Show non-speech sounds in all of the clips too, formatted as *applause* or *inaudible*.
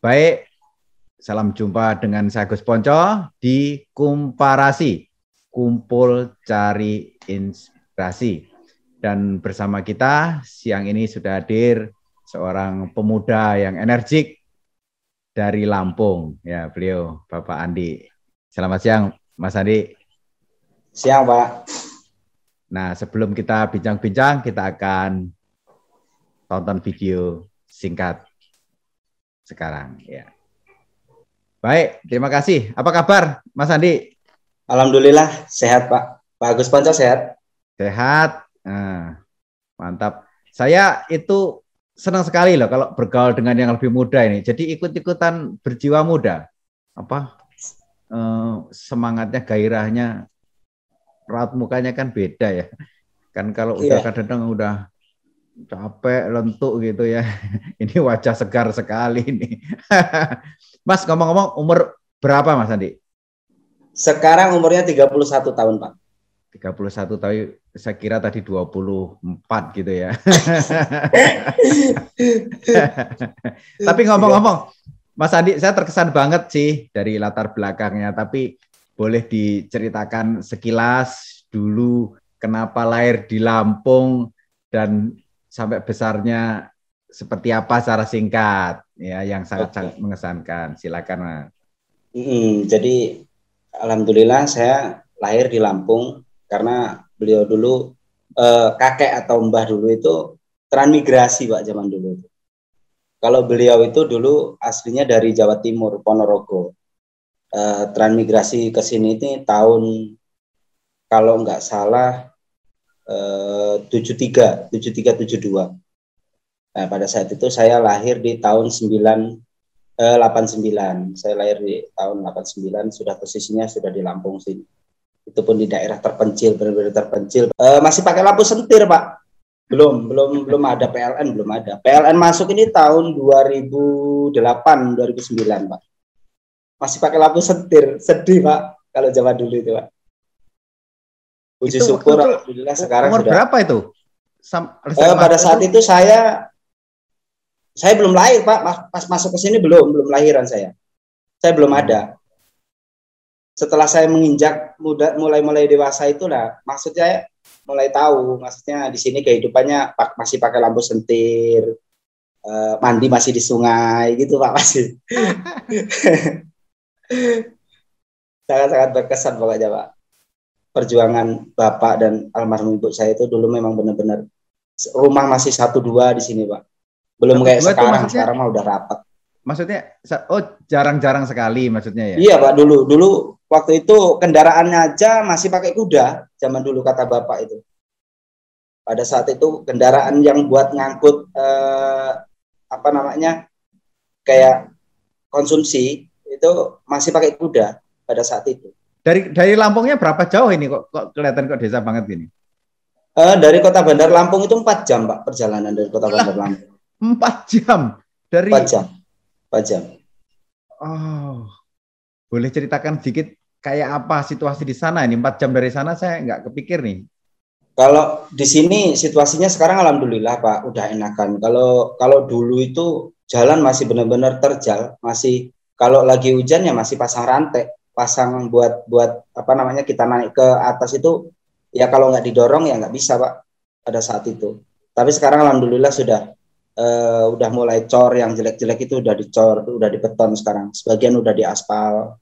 Baik, salam jumpa dengan saya Gus Ponco di Kumparasi, Kumpul Cari Inspirasi. Dan bersama kita siang ini sudah hadir seorang pemuda yang energik dari Lampung. Ya, beliau Bapak Andi. Selamat siang, Mas Andi. Siang, Pak. Nah, sebelum kita bincang-bincang, kita akan tonton video singkat sekarang ya. Baik, terima kasih. Apa kabar Mas Andi? Alhamdulillah sehat Pak. Pak Agus Panca sehat? Sehat. Nah, mantap. Saya itu senang sekali loh kalau bergaul dengan yang lebih muda ini. Jadi ikut-ikutan berjiwa muda. Apa eh, semangatnya, gairahnya, raut mukanya kan beda ya. Kan kalau udah iya. kadang-kadang udah capek, lentuk gitu ya. *laughs* Ini wajah segar sekali nih. *laughs* Mas ngomong-ngomong umur berapa Mas Andi? Sekarang umurnya 31 tahun, Pak. 31 tahun, saya kira tadi 24 gitu ya. *laughs* tapi ngomong-ngomong, Mas Andi, saya terkesan banget sih dari latar belakangnya, tapi boleh diceritakan sekilas dulu kenapa lahir di Lampung dan sampai besarnya seperti apa secara singkat ya yang sangat sangat mengesankan silakan mas. Hmm, jadi alhamdulillah saya lahir di Lampung karena beliau dulu eh, kakek atau mbah dulu itu transmigrasi pak zaman dulu itu. Kalau beliau itu dulu aslinya dari Jawa Timur Ponorogo. Eh, transmigrasi ke sini ini tahun kalau nggak salah 73 73 72. Nah, pada saat itu saya lahir di tahun 9 eh, 89. Saya lahir di tahun 89 sudah posisinya sudah di Lampung sini. Itu pun di daerah terpencil, benar-benar terpencil. Eh, masih pakai lampu sentir, Pak. Belum, belum belum ada PLN, belum ada. PLN masuk ini tahun 2008, 2009, Pak. Masih pakai lampu sentir. Sedih, Pak, kalau zaman dulu itu, Pak. Puji itu syukur itu, alhamdulillah sekarang umur sudah. berapa itu? Sam, uh, pada saat itu saya saya belum lahir Pak, pas masuk ke sini belum, belum lahiran saya. Saya belum ada. Setelah saya menginjak muda, mulai-mulai dewasa itulah, maksudnya mulai tahu, maksudnya di sini kehidupannya pak, masih pakai lampu sentir, uh, mandi masih di sungai gitu Pak masih. *laughs* *laughs* Sangat-sangat berkesan pokoknya Pak perjuangan bapak dan almarhum ibu saya itu dulu memang benar-benar rumah masih satu dua di sini pak. Belum satu kayak sekarang. sekarang mah udah rapat. Maksudnya oh jarang-jarang sekali maksudnya ya? Iya pak. Dulu dulu waktu itu kendaraannya aja masih pakai kuda zaman dulu kata bapak itu. Pada saat itu kendaraan yang buat ngangkut eh, apa namanya kayak konsumsi itu masih pakai kuda pada saat itu dari dari Lampungnya berapa jauh ini kok, kok kelihatan kok desa banget gini? Uh, dari kota Bandar Lampung itu empat jam pak perjalanan dari kota Bandar Lampung. Empat jam dari. Empat jam. Empat jam. Oh, boleh ceritakan sedikit kayak apa situasi di sana ini empat jam dari sana saya nggak kepikir nih. Kalau di sini situasinya sekarang alhamdulillah Pak udah enakan. Kalau kalau dulu itu jalan masih benar-benar terjal, masih kalau lagi hujan ya masih pasang rantai pasang buat buat apa namanya kita naik ke atas itu ya kalau nggak didorong ya nggak bisa pak pada saat itu. Tapi sekarang alhamdulillah sudah uh, udah mulai cor yang jelek-jelek itu udah dicor udah dibeton sekarang. Sebagian udah diaspal.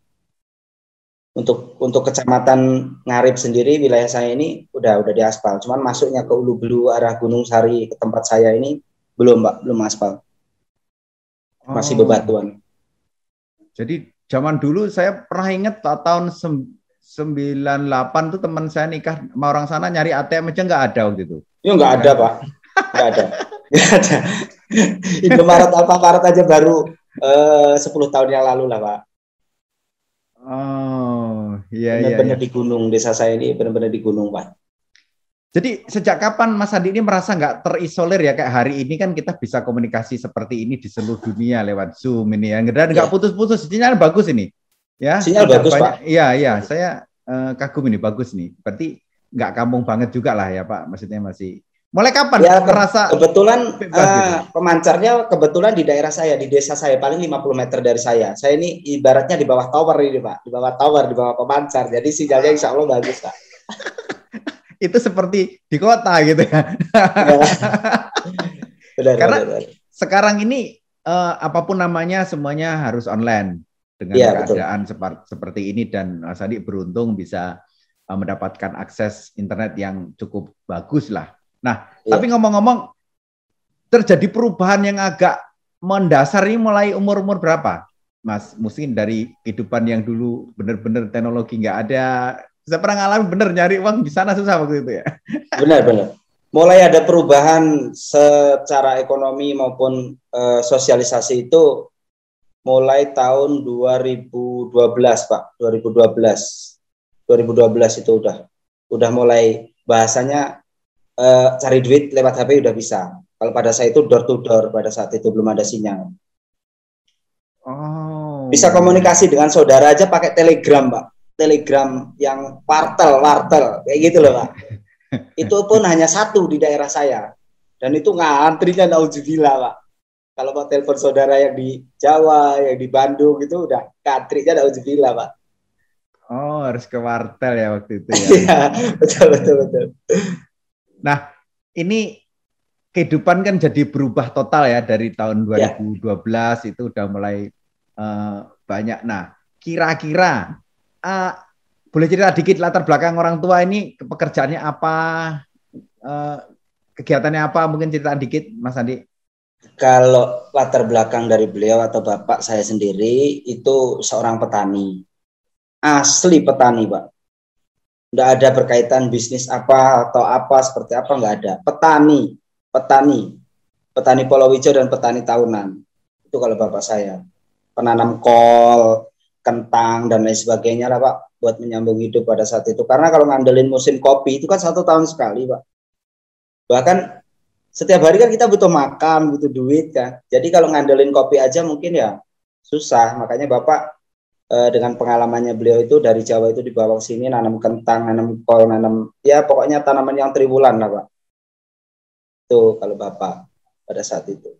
Untuk untuk kecamatan Ngarip sendiri wilayah saya ini udah udah diaspal. Cuman masuknya ke Ulu Belu arah Gunung Sari ke tempat saya ini belum pak belum aspal. Masih oh. bebatuan. Jadi zaman dulu saya pernah ingat tahun 98 tuh teman saya nikah sama orang sana nyari ATM aja nggak ada waktu itu. Ya nggak ada pak, nggak ada, *laughs* nggak ada. Indomaret Alfamaret aja baru eh, uh, 10 tahun yang lalu lah pak. Oh iya iya. Benar-benar iya. di gunung desa saya ini benar-benar di gunung pak. Jadi sejak kapan Mas Andi ini merasa nggak terisolir ya kayak hari ini kan kita bisa komunikasi seperti ini di seluruh dunia lewat Zoom ini ya dan nggak ya. putus-putus sinyal bagus ini ya sinyal bagus banyak, Pak iya iya saya uh, kagum ini bagus nih berarti nggak kampung banget juga lah ya Pak maksudnya masih Mulai kapan Ya, merasa Kebetulan bebas gitu? eh, pemancarnya kebetulan di daerah saya, di desa saya, paling 50 meter dari saya. Saya ini ibaratnya di bawah tower ini, Pak. Di bawah tower, di bawah pemancar. Jadi sinyalnya insya Allah bagus, Pak. *laughs* itu seperti di kota gitu ya. Ya. *laughs* benar, Karena- benar, benar. Sekarang ini eh, apa pun namanya semuanya harus online dengan betul. keadaan seperti ini dan Mas Andi beruntung bisa eh, mendapatkan akses internet yang cukup bagus lah. Nah, Iya. tapi ngomong-ngomong terjadi perubahan yang agak mendasar ini mulai umur-umur berapa? Mas, mungkin dari kehidupan yang dulu benar-benar teknologi nggak ada. Saya pernah ngalamin bener nyari uang di sana susah waktu itu ya. Benar, benar. Mulai ada perubahan secara ekonomi maupun eh, sosialisasi itu mulai tahun 2012, Pak. 2012. 2012 itu udah udah mulai bahasanya eh, cari duit lewat HP udah bisa. Kalau pada saya itu door to door pada saat itu belum ada sinyal. Oh. Bisa komunikasi dengan saudara aja pakai Telegram, Pak. Telegram yang wartel, wartel, kayak gitu loh, Pak. *laughs* Itu pun hanya satu di daerah saya. Dan itu ngantrinya nauzubillah, Pak. Kalau mau telepon saudara yang di Jawa, yang di Bandung itu udah ngantrinya nauzubillah, Pak. Oh, harus ke wartel ya waktu itu ya. *laughs* Iya, betul betul betul. ini kehidupan kan jadi berubah total ya dari tahun Ya. 2012 itu udah mulai eh, banyak. Nah, kira-kira eh, boleh cerita dikit latar belakang orang tua ini pekerjaannya apa, eh, kegiatannya apa? Mungkin cerita dikit, Mas Andi. Kalau latar belakang dari beliau atau bapak saya sendiri itu seorang petani. Asli petani, Pak. Nggak ada berkaitan bisnis apa atau apa seperti apa, nggak ada. Petani, petani. Petani Polowijo dan petani tahunan. Itu kalau bapak saya. Penanam kol, kentang, dan lain sebagainya lah, Pak. Buat menyambung hidup pada saat itu. Karena kalau ngandelin musim kopi itu kan satu tahun sekali, Pak. Bahkan setiap hari kan kita butuh makan, butuh duit kan. Jadi kalau ngandelin kopi aja mungkin ya susah. Makanya Bapak eh, dengan pengalamannya beliau itu dari Jawa itu dibawa ke sini nanam kentang, nanam kol, nanam ya pokoknya tanaman yang triwulan lah Pak. Itu kalau Bapak pada saat itu.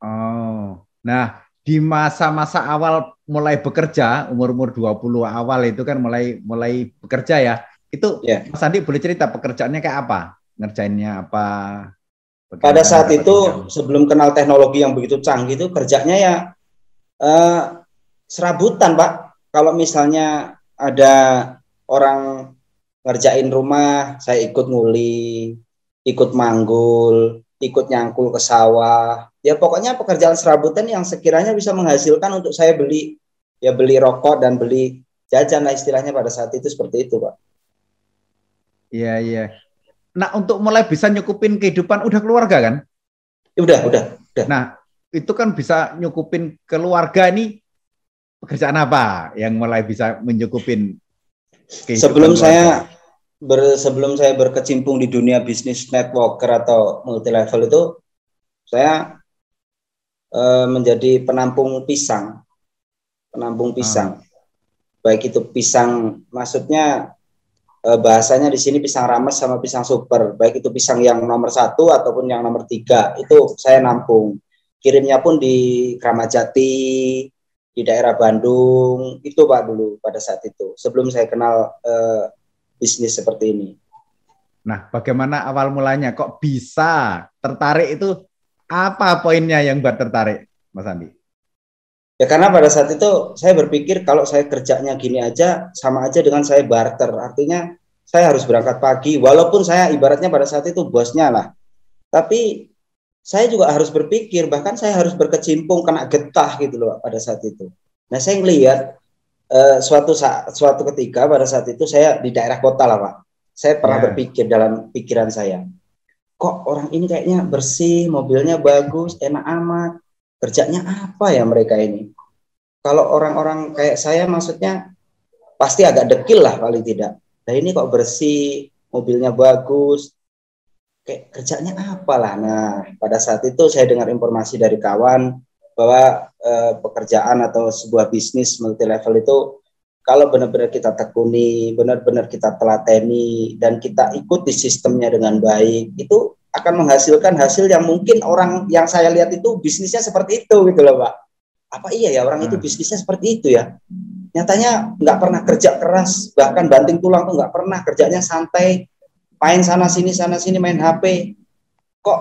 Oh. Nah, di masa-masa awal mulai bekerja, umur-umur 20 awal itu kan mulai mulai bekerja ya. Itu Ya. Mas Andi boleh cerita pekerjaannya kayak apa? Ngerjainnya apa? Pada saat itu sebelum kenal teknologi yang begitu canggih itu kerjanya ya eh, serabutan Pak. Kalau misalnya ada orang ngerjain rumah, saya ikut nguli, ikut manggul, ikut nyangkul ke sawah. Ya pokoknya pekerjaan serabutan yang sekiranya bisa menghasilkan untuk saya beli ya beli rokok dan beli jajan lah istilahnya pada saat itu seperti itu Pak. Iya, iya. Nah, untuk mulai bisa nyukupin kehidupan udah keluarga kan? Ya, udah, udah. Nah, itu kan bisa nyukupin keluarga ini pekerjaan apa yang mulai bisa menyukupin kehidupan Sebelum keluarga? saya ber, sebelum saya berkecimpung di dunia bisnis networker atau multi level itu saya eh, menjadi penampung pisang. Penampung pisang. Baik itu pisang maksudnya eh, bahasanya di sini pisang rames sama pisang super. Baik itu pisang yang nomor satu ataupun yang nomor tiga itu saya nampung. Kirimnya pun di Kramajati di daerah Bandung itu pak dulu pada saat itu sebelum saya kenal eh, bisnis seperti ini. Nah, bagaimana awal mulanya? Kok bisa tertarik itu apa poinnya yang buat tertarik, Mas Andi? Ya karena pada saat itu saya berpikir kalau saya kerjanya gini aja sama aja dengan saya barter. Artinya saya harus berangkat pagi walaupun saya ibaratnya pada saat itu bosnya lah. Tapi saya juga harus berpikir bahkan saya harus berkecimpung kena getah gitu loh pada saat itu. Nah, saya ngelihat eh, suatu saat suatu ketika pada saat itu saya di daerah kota lah, Pak. Saya pernah Ya. berpikir dalam pikiran saya, kok orang ini kayaknya bersih, mobilnya bagus, enak amat kerjanya apa ya mereka ini? Kalau orang-orang kayak saya maksudnya pasti agak dekil lah paling tidak. Nah ini kok bersih, mobilnya bagus, kayak kerjanya apa lah? Nah pada saat itu saya dengar informasi dari kawan bahwa eh, pekerjaan atau sebuah bisnis multi level itu kalau benar-benar kita tekuni, benar-benar kita telateni dan kita ikuti sistemnya dengan baik, itu akan menghasilkan hasil yang mungkin orang yang saya lihat itu bisnisnya seperti itu gitu loh Pak. Apa iya ya orang itu hmm. bisnisnya seperti itu ya? Nyatanya nggak pernah kerja keras, bahkan banting tulang tuh nggak pernah kerjanya santai, main sana sini sana sini main HP. Kok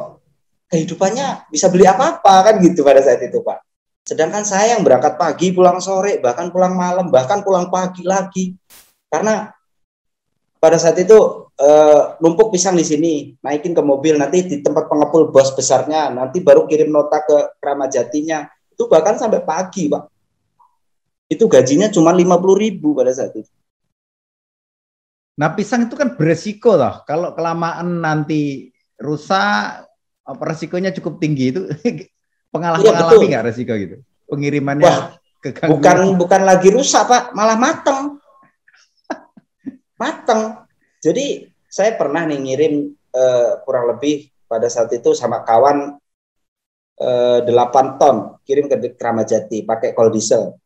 kehidupannya bisa beli apa-apa kan gitu pada saat itu Pak. Sedangkan saya yang berangkat pagi, pulang sore, bahkan pulang malam, bahkan pulang pagi lagi. Karena pada saat itu uh, numpuk pisang di sini, naikin ke mobil, nanti di tempat pengepul bos besarnya, nanti baru kirim nota ke Kramajatinya. Itu bahkan sampai pagi, Pak. Itu gajinya cuma 50 ribu pada saat itu. Nah pisang itu kan beresiko loh. Kalau kelamaan nanti rusak, resikonya cukup tinggi itu *laughs* pengalaman iya, mengalami nggak resiko gitu? Pengirimannya Wah, bukan bukan lagi rusak pak. Malah mateng. *laughs* Mateng. Jadi saya pernah nih ngirim uh, kurang lebih pada saat itu sama kawan uh, eh, 8 ton kirim ke Kramajati pakai kol diesel.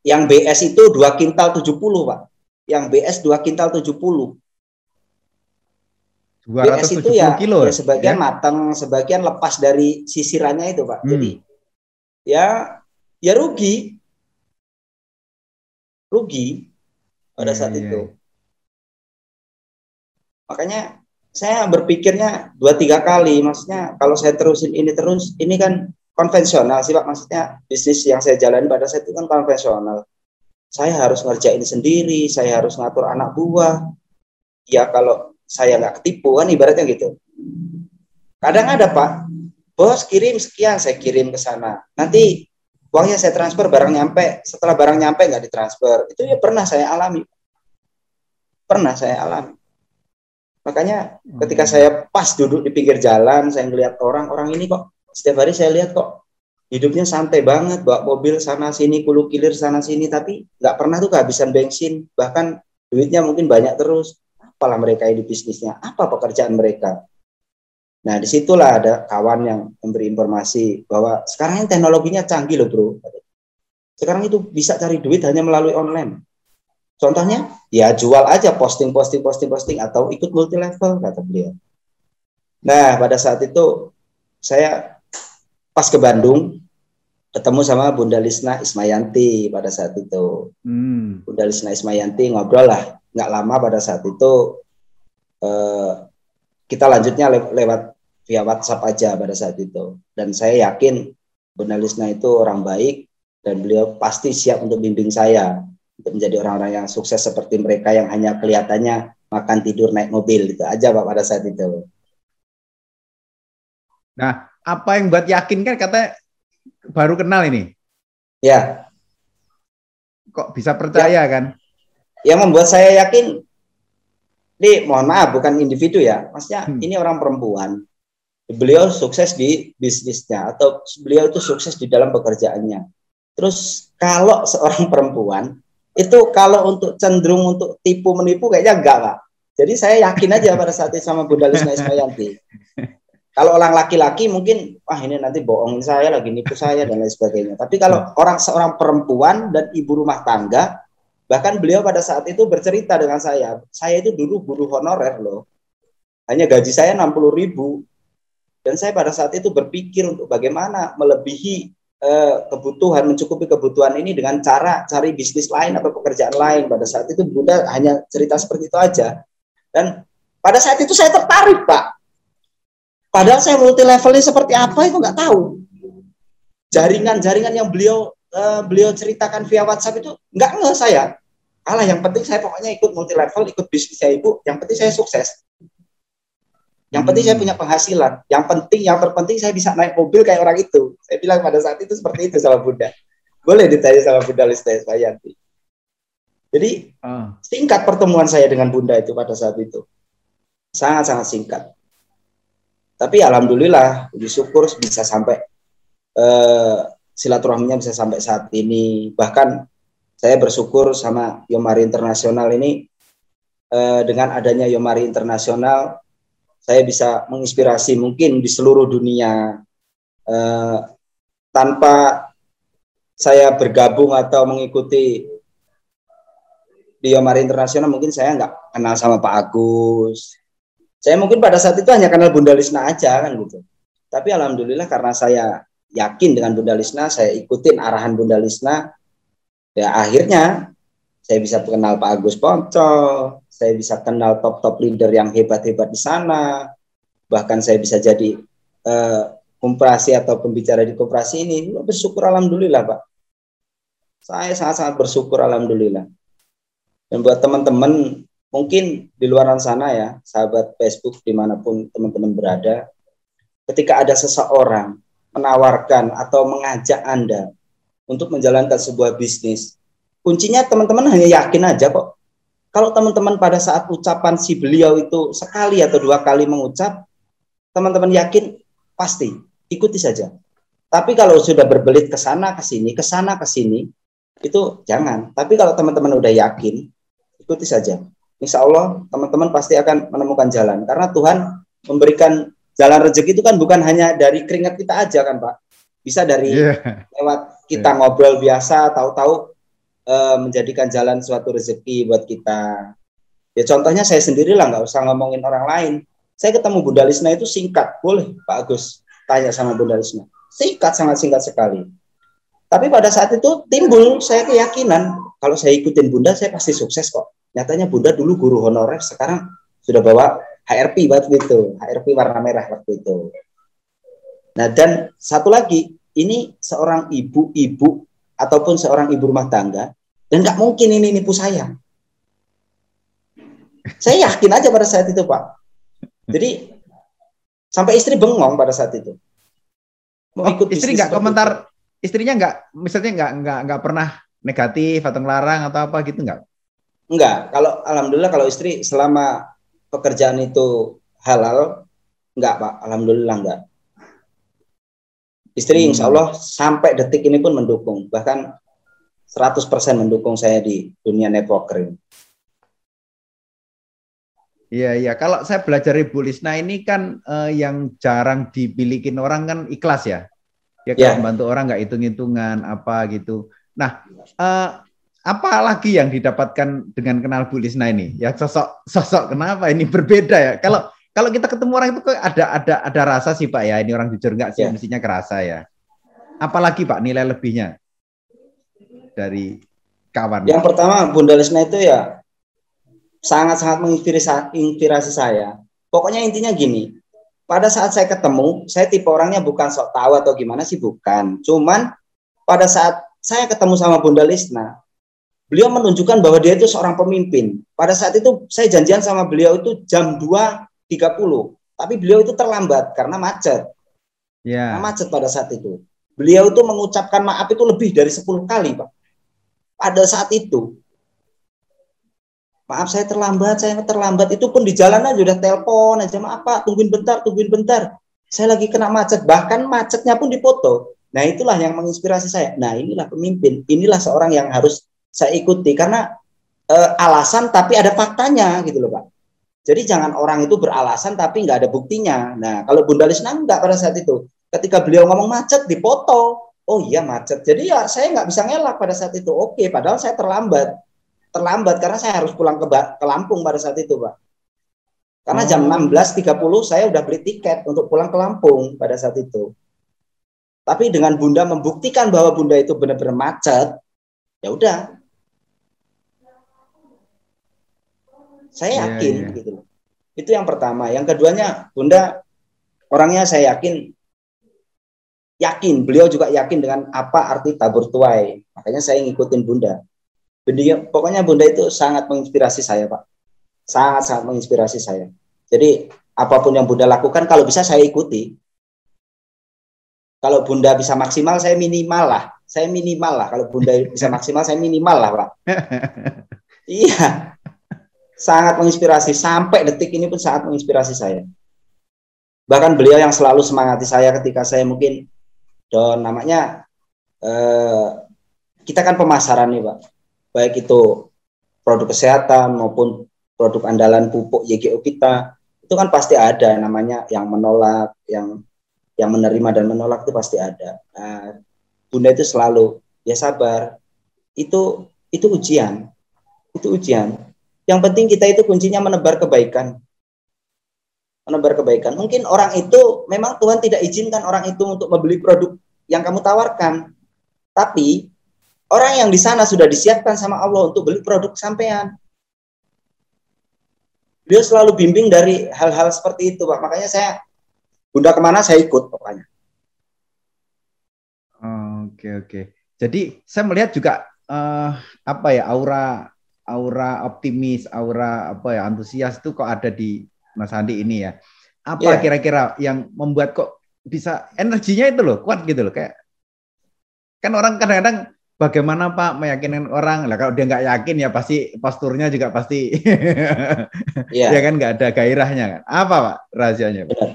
Yang BS itu dua kintal 70 pak. Yang BS dua kintal 70 BS itu ya, kilo, ya sebagian ya? matang, sebagian lepas dari sisirannya itu, Pak. Hmm. Jadi ya ya rugi. Rugi pada saat ya, itu. Ya. Makanya saya berpikirnya dua tiga kali, maksudnya kalau saya terusin ini terus, ini kan konvensional sih Pak, maksudnya bisnis yang saya jalani pada saat itu kan konvensional. Saya harus ngerjain sendiri, saya harus ngatur anak buah. Ya kalau saya nggak ketipu kan ibaratnya gitu. Kadang ada Pak, bos kirim sekian, saya kirim ke sana. Nanti uangnya saya transfer, barang nyampe. Setelah barang nyampe nggak ditransfer. Itu ya pernah saya alami. Pernah saya alami. Makanya ketika hmm. saya pas duduk di pinggir jalan, saya ngelihat orang, orang ini kok setiap hari saya lihat kok hidupnya santai banget, bawa mobil sana sini, kulu kilir sana sini, tapi nggak pernah tuh kehabisan bensin, bahkan duitnya mungkin banyak terus apalah mereka ini bisnisnya, apa pekerjaan mereka. Nah, di situlah ada kawan yang memberi informasi bahwa sekarang ini teknologinya canggih loh bro. Sekarang itu bisa cari duit hanya melalui online. Contohnya, ya jual aja posting, posting, posting, posting, atau ikut multi level, kata beliau. Nah, pada saat itu saya pas ke Bandung, ketemu sama Bunda Lisna Ismayanti pada saat itu. Hmm. Bunda Lisna Ismayanti ngobrol lah nggak lama pada saat itu eh, kita lanjutnya le lewat via WhatsApp aja pada saat itu dan saya yakin Bunda Lisna itu orang baik dan beliau pasti siap untuk bimbing saya untuk menjadi orang-orang yang sukses seperti mereka yang hanya kelihatannya makan tidur naik mobil itu aja pak pada saat itu. Nah apa yang buat yakin kan kata baru kenal ini? Ya. Kok bisa percaya ya. kan? yang membuat saya yakin ini mohon maaf bukan individu ya maksudnya hmm. ini orang perempuan beliau sukses di bisnisnya atau beliau itu sukses di dalam pekerjaannya terus kalau seorang perempuan itu kalau untuk cenderung untuk tipu menipu kayaknya enggak pak jadi saya yakin aja pada saat itu sama Bunda Lisna Ismayanti *laughs* kalau orang laki-laki mungkin wah ini nanti bohongin saya lagi nipu saya dan lain sebagainya tapi kalau orang seorang perempuan dan ibu rumah tangga Bahkan beliau pada saat itu bercerita dengan saya, saya itu dulu guru honorer loh. Hanya gaji saya 60 ribu. Dan saya pada saat itu berpikir untuk bagaimana melebihi eh, kebutuhan, mencukupi kebutuhan ini dengan cara cari bisnis lain atau pekerjaan lain. Pada saat itu Bunda hanya cerita seperti itu aja. Dan pada saat itu saya tertarik, Pak. Padahal saya multi levelnya seperti apa itu nggak tahu. Jaringan-jaringan yang beliau uh, beliau ceritakan via WhatsApp itu nggak nge saya. Alah yang penting saya pokoknya ikut multi level ikut bisnis saya ibu yang penting saya sukses. Yang penting saya hmm. punya penghasilan. Yang penting yang terpenting saya bisa naik mobil kayak orang itu. Saya bilang pada saat itu seperti itu sama bunda. Boleh ditanya sama bunda Lista Yanti jadi uh. singkat pertemuan saya dengan bunda itu pada saat itu. Sangat sangat singkat tapi alhamdulillah puji syukur bisa sampai uh, silaturahminya bisa sampai saat ini bahkan saya bersyukur sama Yomari Internasional ini eh, dengan adanya Yomari Internasional saya bisa menginspirasi mungkin di seluruh dunia eh, tanpa saya bergabung atau mengikuti di Yomari Internasional mungkin saya nggak kenal sama Pak Agus. Saya mungkin pada saat itu hanya kenal Bunda Lisna aja kan gitu. Tapi alhamdulillah karena saya yakin dengan Bunda Lisna, saya ikutin arahan Bunda Lisna, ya akhirnya saya bisa kenal Pak Agus Ponco, saya bisa kenal top-top leader yang hebat-hebat di sana, bahkan saya bisa jadi uh, komprasi atau pembicara di koperasi ini. Bersyukur alhamdulillah Pak. Saya sangat-sangat bersyukur alhamdulillah. Dan buat teman-teman mungkin di luar sana ya, sahabat Facebook di mana pun teman-teman berada, ketika ada seseorang menawarkan atau mengajak Anda untuk menjalankan sebuah bisnis, kuncinya teman-teman hanya yakin aja kok. Kalau teman-teman pada saat ucapan si beliau itu sekali atau dua kali mengucap, teman-teman yakin pasti ikuti saja. Tapi kalau sudah berbelit ke sana ke sini, ke sana ke sini, itu jangan. Tapi kalau teman-teman udah yakin, ikuti saja. Insya Allah teman-teman pasti akan menemukan jalan karena Tuhan memberikan jalan rezeki itu kan bukan hanya dari keringat kita aja kan Pak, bisa dari yeah. lewat kita yeah. ngobrol biasa, tahu-tahu uh, menjadikan jalan suatu rezeki buat kita. Ya contohnya saya sendiri lah nggak usah ngomongin orang lain. Saya ketemu Bunda Lisna itu singkat, boleh Pak Agus tanya sama Bunda Lisna. Singkat, sangat singkat sekali. Tapi pada saat itu timbul saya keyakinan kalau saya ikutin Bunda saya pasti sukses kok. Nyatanya Bunda dulu guru honorer, sekarang sudah bawa HRP waktu itu, HRP warna merah waktu itu. Nah dan satu lagi, ini seorang ibu-ibu ataupun seorang ibu rumah tangga dan nggak mungkin ini nipu saya. Saya yakin aja pada saat itu Pak. Jadi sampai istri bengong pada saat itu. Mau oh, ikut istri nggak komentar, itu. istrinya nggak, misalnya nggak nggak nggak pernah negatif atau ngelarang atau apa gitu nggak? Enggak, kalau alhamdulillah kalau istri selama pekerjaan itu halal, enggak Pak, alhamdulillah enggak. Istri hmm. insya Allah sampai detik ini pun mendukung, bahkan 100% mendukung saya di dunia networker ini. Iya iya, kalau saya belajar Ibu Lisna ini kan eh, yang jarang dibilikin orang kan ikhlas ya. Ya kalau yeah. membantu orang nggak hitung-hitungan apa gitu. Nah, eh, apa lagi yang didapatkan dengan kenal Bu Lisna ini? Ya sosok sosok kenapa ini berbeda ya? Kalau kalau kita ketemu orang itu ada ada ada rasa sih Pak ya. Ini orang jujur nggak sih ya. mestinya kerasa ya. Apalagi Pak nilai lebihnya dari kawan? Yang pertama Bunda Lisna itu ya sangat-sangat menginspirasi saya. Pokoknya intinya gini, pada saat saya ketemu, saya tipe orangnya bukan sok tahu atau gimana sih, bukan. Cuman pada saat saya ketemu sama Bunda Lisna, beliau menunjukkan bahwa dia itu seorang pemimpin. Pada saat itu saya janjian sama beliau itu jam 2.30, tapi beliau itu terlambat karena macet. Ya. Karena macet pada saat itu. Beliau itu mengucapkan maaf itu lebih dari 10 kali, Pak. Pada saat itu. Maaf saya terlambat, saya terlambat. Itu pun di jalan aja udah telepon aja, maaf Pak, tungguin bentar, tungguin bentar. Saya lagi kena macet, bahkan macetnya pun dipoto. Nah itulah yang menginspirasi saya. Nah inilah pemimpin, inilah seorang yang harus saya ikuti karena e, alasan tapi ada faktanya gitu loh pak. Jadi jangan orang itu beralasan tapi nggak ada buktinya. Nah kalau Bunda Lisna enggak pada saat itu. Ketika beliau ngomong macet dipoto. Oh iya macet. Jadi ya saya nggak bisa ngelak pada saat itu. Oke, padahal saya terlambat. Terlambat karena saya harus pulang ke, ke Lampung pada saat itu, Pak. Karena jam 16.30 saya udah beli tiket untuk pulang ke Lampung pada saat itu. Tapi dengan Bunda membuktikan bahwa Bunda itu benar-benar macet, ya udah Saya iya, yakin yeah, yeah. gitu Itu yang pertama. Yang keduanya, Bunda orangnya saya yakin yakin, beliau juga yakin dengan apa arti tabur tuai. Makanya saya ngikutin Bunda. Beliau, pokoknya Bunda itu sangat menginspirasi saya, Pak. Sangat-sangat menginspirasi saya. Jadi apa pun yang Bunda lakukan, kalau bisa saya ikuti. Kalau Bunda bisa maksimal, saya minimal lah. Saya minimal lah. Kalau Bunda bisa maksimal, saya minimal lah, Pak. *laughs* iya sangat menginspirasi sampai detik ini pun sangat menginspirasi saya. Bahkan beliau yang selalu semangati saya ketika saya mungkin don namanya eh, kita kan pemasaran nih pak, baik itu produk kesehatan maupun produk andalan pupuk YGO kita itu kan pasti ada namanya yang menolak, yang yang menerima dan menolak itu pasti ada. Nah, Bunda itu selalu ya sabar, itu itu ujian Itu ujian. Yang penting kita itu kuncinya menebar kebaikan. Menebar kebaikan. Mungkin orang itu memang Tuhan tidak izinkan orang itu untuk membeli produk yang kamu tawarkan. Tapi orang yang di sana sudah disiapkan sama Allah untuk beli produk sampean. Beliau selalu bimbing dari hal-hal seperti itu, Pak. Makanya saya Bunda ke mana saya ikut pokoknya. Oke oke. Jadi saya melihat juga uh, apa ya aura aura optimis, aura apa ya antusias itu kok ada di Mas Andi ini ya. Apa yeah. kira-kira yang membuat kok bisa energinya itu loh kuat gitu loh kayak kan orang kadang-kadang bagaimana Pak meyakinkan orang lah kalau dia nggak yakin ya pasti posturnya juga pasti *laughs* yeah. ya kan nggak ada gairahnya kan apa Pak rahasianya Pak? Benar.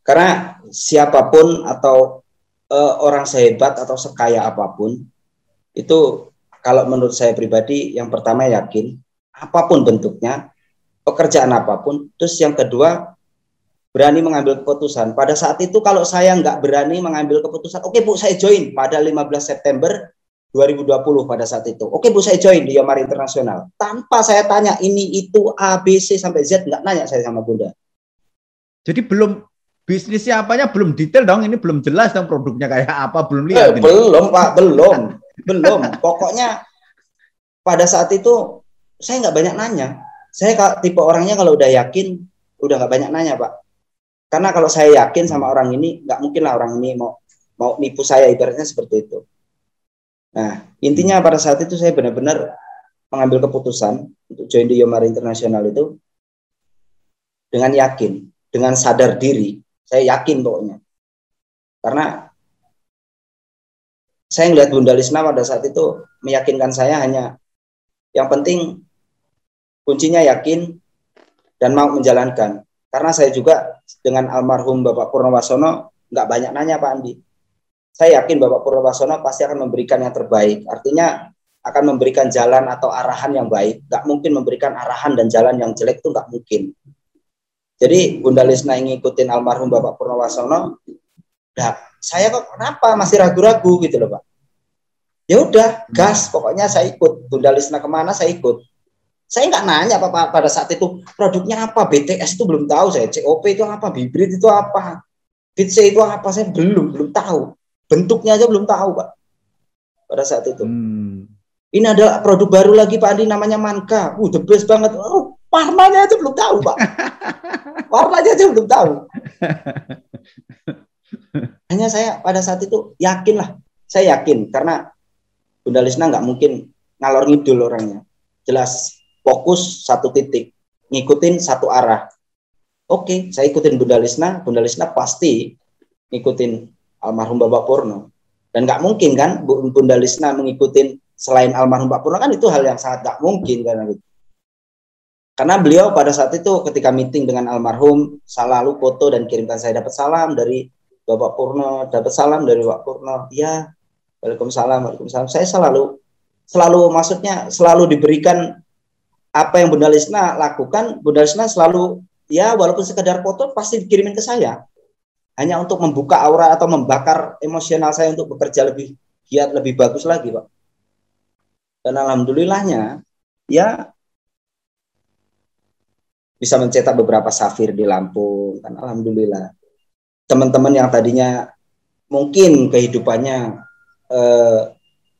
Karena siapa pun atau uh, orang sehebat atau sekaya apa pun itu kalau menurut saya pribadi yang pertama yakin apa pun bentuknya pekerjaan apa pun terus yang kedua berani mengambil keputusan. Pada saat itu kalau saya nggak berani mengambil keputusan oke okay, bu saya join pada 15 September 2020 pada saat itu. Oke okay, bu saya join di Yomar Internasional. Tanpa saya tanya ini itu A B C sampai Z nggak nanya saya sama bunda. Jadi belum bisnisnya apanya belum detail dong ini belum jelas dong produknya kayak apa belum lihat eh, belum pak belum belum. Pokoknya pada saat itu saya nggak banyak nanya. Saya tipe orangnya kalau udah yakin udah nggak banyak nanya pak. Karena kalau saya yakin sama orang ini nggak mungkin lah orang ini mau mau nipu saya ibaratnya seperti itu. Nah intinya pada saat itu saya benar-benar mengambil keputusan untuk join di Yomar Internasional itu dengan yakin dengan sadar diri. Saya yakin pokoknya. Karena saya melihat Bunda Lisna pada saat itu meyakinkan saya hanya yang penting kuncinya yakin dan mau menjalankan. Karena saya juga dengan almarhum Bapak Purnowasono nggak banyak nanya Pak Andi. Saya yakin Bapak Purnowasono pasti akan memberikan yang terbaik. Artinya akan memberikan jalan atau arahan yang baik. Nggak mungkin memberikan arahan dan jalan yang jelek itu nggak mungkin. Jadi Bunda Lisna yang ngikutin almarhum Bapak Purnowasono, nah, saya kok kenapa masih ragu-ragu gitu loh Pak. Ya udah, gas, pokoknya saya ikut. Bunda Lisna ke mana saya ikut. Saya nggak nanya Pak pada saat itu produknya apa, BTS itu belum tahu saya, COP itu apa, Bibrit itu apa, Fitse itu apa, saya belum belum tahu. Bentuknya aja belum tahu Pak. Pada saat itu. Hmm. Ini ada produk baru lagi Pak Andi namanya Manka. Uh, the best banget. Oh, warnanya aja belum tahu, Pak. *laughs* warnanya aja belum tahu. Hanya saya pada saat itu yakin lah. Saya yakin karena Bunda Lisna nggak mungkin ngalor ngidul orangnya. Jelas fokus satu titik, ngikutin satu arah. Oke, saya ikutin Bunda Lisna. Bunda Lisna pasti ngikutin almarhum Bapak Purno. Dan nggak mungkin kan Bunda Lisna mengikutin selain almarhum Pak Purno kan itu hal yang sangat tak mungkin karena itu. Karena beliau pada saat itu ketika meeting dengan almarhum selalu foto dan kirimkan saya dapat salam dari Bapak Purno, dapat salam dari Pak Purno. Ya, Waalaikumsalam, Waalaikumsalam. Saya selalu selalu maksudnya selalu diberikan apa yang Bunda Lisna lakukan, Bunda Lisna selalu ya walaupun sekedar foto pasti dikirimin ke saya. Hanya untuk membuka aura atau membakar emosional saya untuk bekerja lebih giat, lebih bagus lagi, Pak. Dan alhamdulillahnya ya bisa mencetak beberapa safir di Lampung kan alhamdulillah. Teman-teman yang tadinya mungkin kehidupannya eh,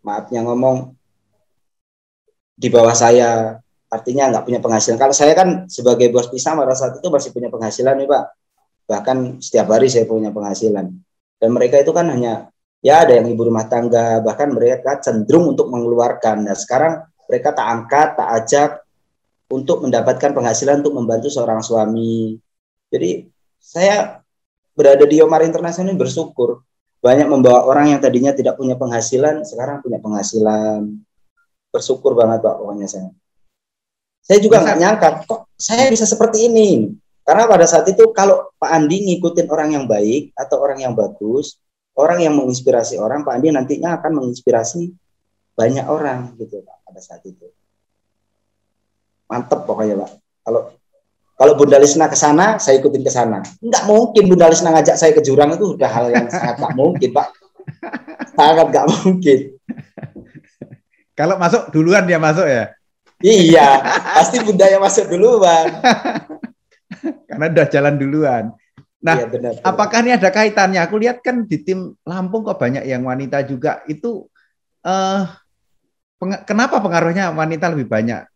maafnya ngomong di bawah saya artinya nggak punya penghasilan. Kalau saya kan sebagai bos pisang pada saat itu masih punya penghasilan nih Pak. Bahkan setiap hari saya punya penghasilan. Dan mereka itu kan hanya ya ada yang ibu rumah tangga bahkan mereka cenderung untuk mengeluarkan nah sekarang mereka tak angkat tak ajak untuk mendapatkan penghasilan untuk membantu seorang suami jadi saya berada di Yomar Internasional ini bersyukur. Banyak membawa orang yang tadinya tidak punya penghasilan sekarang punya penghasilan. Bersyukur banget pak pokoknya saya saya juga nggak nyangka kok saya bisa seperti ini? Karena pada saat itu kalau Pak Andi ngikutin orang yang baik atau orang yang bagus orang yang menginspirasi orang Pak Andi nantinya akan menginspirasi banyak orang gitu Pak pada saat itu. Mantep pokoknya Pak. Kalau kalau Bunda Lisna ke sana saya ikutin ke sana nggak mungkin Bunda Lisna ngajak saya ke jurang itu udah hal yang sangat tak mungkin Pak sangat nggak mungkin *laughs* kalau masuk duluan dia masuk ya iya, pasti budaya masuk duluan. *laughs* Karena udah jalan duluan. Nah, iya, benar, benar. apakah ini ada kaitannya? Aku lihat kan di tim Lampung kok banyak yang wanita juga. Itu uh, peng kenapa pengaruhnya wanita lebih banyak?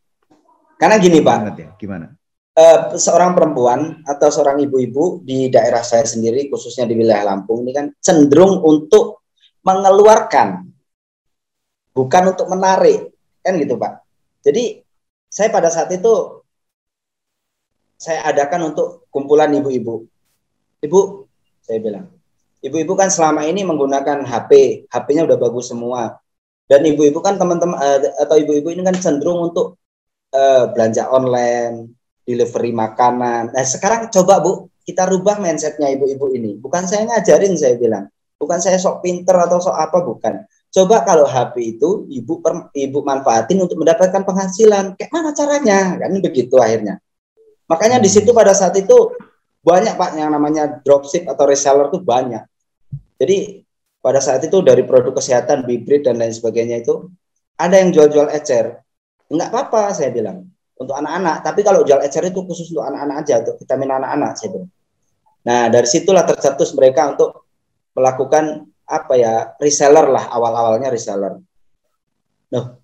Karena gini, Pak. Ya? Gimana? Uh, seorang perempuan atau seorang ibu-ibu di daerah saya sendiri, khususnya di wilayah Lampung ini kan cenderung untuk mengeluarkan, bukan untuk menarik, kan gitu, Pak. Jadi saya pada saat itu saya adakan untuk kumpulan ibu-ibu Ibu, saya bilang, ibu-ibu kan selama ini menggunakan HP, HP-nya udah bagus semua. Dan ibu-ibu kan teman-teman uh, atau ibu-ibu ini kan cenderung untuk uh, belanja online, delivery makanan. Nah sekarang coba Bu, kita rubah mindsetnya ibu-ibu ini. Bukan saya ngajarin, saya bilang. Bukan saya sok pinter atau sok apa, bukan. Coba kalau HP itu ibu per, ibu manfaatin untuk mendapatkan penghasilan. Kayak mana caranya? Kan begitu akhirnya. Makanya di situ pada saat itu banyak Pak yang namanya dropship atau reseller itu banyak. Jadi pada saat itu dari produk kesehatan, bibrit dan lain sebagainya itu ada yang jual-jual ecer. Enggak apa-apa saya bilang untuk anak-anak. Tapi kalau jual ecer itu khusus untuk anak-anak aja, untuk vitamin anak-anak saya. Nah dari situlah tercetus mereka untuk melakukan apa ya reseller lah awal-awalnya reseller. Nah,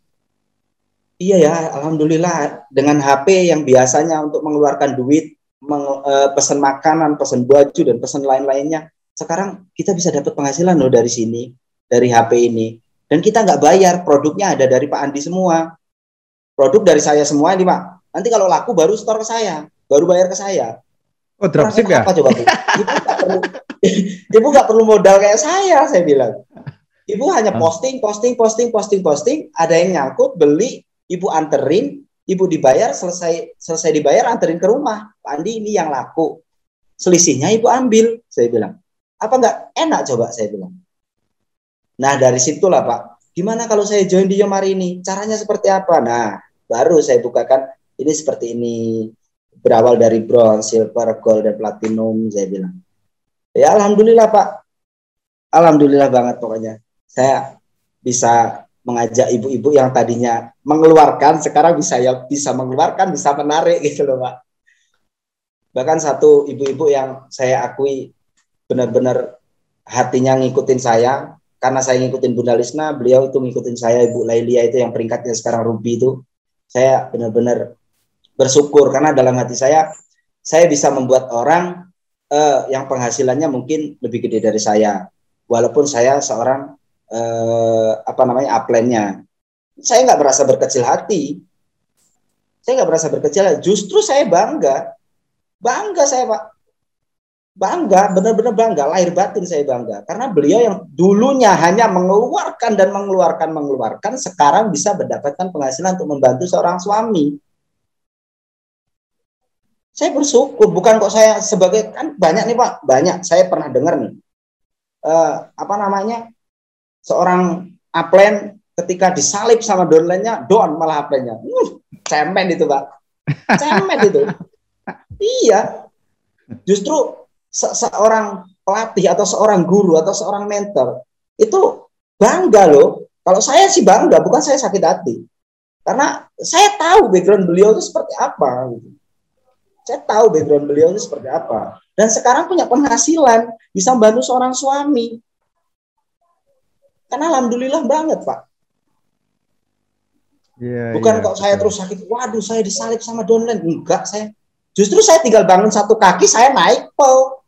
iya ya, alhamdulillah dengan HP yang biasanya untuk mengeluarkan duit meng, uh, pesan makanan, pesan baju dan pesan lain-lainnya. Sekarang kita bisa dapat penghasilan loh dari sini, dari HP ini. Dan kita nggak bayar, produknya ada dari Pak Andi semua. Produk dari saya semua ini Pak. Nanti kalau laku baru store ke saya, baru bayar ke saya. Oh dropship ya? Apa coba Bu? Ibu nggak perlu, *laughs* ibu nggak perlu modal kayak saya, saya bilang. Ibu hanya posting, posting, posting, posting, posting. Ada yang nyangkut, beli, ibu anterin, ibu dibayar selesai selesai dibayar anterin ke rumah Pak Andi ini yang laku selisihnya ibu ambil saya bilang apa enggak enak coba saya bilang nah dari situlah Pak gimana kalau saya join di Yomar ini caranya seperti apa nah baru saya bukakan ini seperti ini. Berawal dari bronze silver gold dan platinum saya bilang. Ya alhamdulillah Pak. Alhamdulillah banget pokoknya. Saya bisa mengajak ibu-ibu yang tadinya mengeluarkan sekarang bisa ya bisa mengeluarkan bisa menarik *laughs* gitu loh pak. Bahkan satu ibu-ibu yang saya akui benar-benar hatinya ngikutin saya karena saya ngikutin Bunda Lisna beliau itu ngikutin saya Ibu Lailia itu yang peringkatnya sekarang Ruby itu saya benar-benar bersyukur karena dalam hati saya saya bisa membuat orang uh, yang penghasilannya mungkin lebih gede dari saya walaupun saya seorang eh, apa namanya upline-nya. Saya nggak merasa berkecil hati. Saya nggak merasa berkecil hati. Justru saya bangga. Bangga saya Pak. Bangga, benar-benar bangga. Lahir batin saya bangga. Karena beliau yang dulunya hanya mengeluarkan dan mengeluarkan, mengeluarkan. Sekarang bisa mendapatkan penghasilan untuk membantu seorang suami. Saya bersyukur. Bukan kok saya sebagai, kan banyak nih Pak. Banyak. Saya pernah dengar nih. Uh, apa namanya seorang upline ketika disalip sama downline-nya, down malah upline-nya. Uh, cemen itu, Pak. Cemen itu. Iya. Justru se seorang pelatih atau seorang guru atau seorang mentor itu bangga loh. Kalau saya sih bangga, bukan saya sakit hati. Karena saya tahu background beliau itu seperti apa. Gitu. Saya tahu background beliau itu seperti apa. Dan sekarang punya penghasilan, bisa membantu seorang suami. Karena alhamdulillah banget, Pak. Yeah, Bukan yeah, kok saya terus sakit, waduh saya disalib sama downline. Enggak, saya justru saya tinggal bangun satu kaki, saya naik po.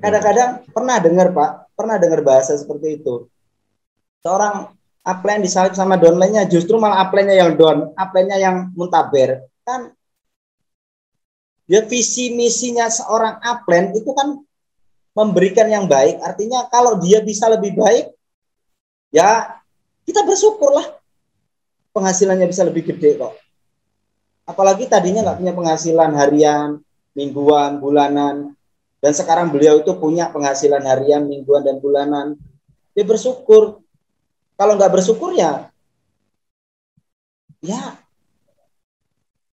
Kadang-kadang pernah dengar Pak, pernah dengar bahasa seperti itu. Seorang upline disalib sama downline-nya, justru malah upline-nya yang down, upline-nya yang muntaber. Kan ya visi misinya seorang upline itu kan memberikan yang baik artinya kalau dia bisa lebih baik ya kita bersyukurlah penghasilannya bisa lebih gede kok apalagi tadinya nggak punya penghasilan harian mingguan bulanan. Dan sekarang beliau itu punya penghasilan harian mingguan dan bulanan. Dia bersyukur. Kalau nggak bersyukur ya ya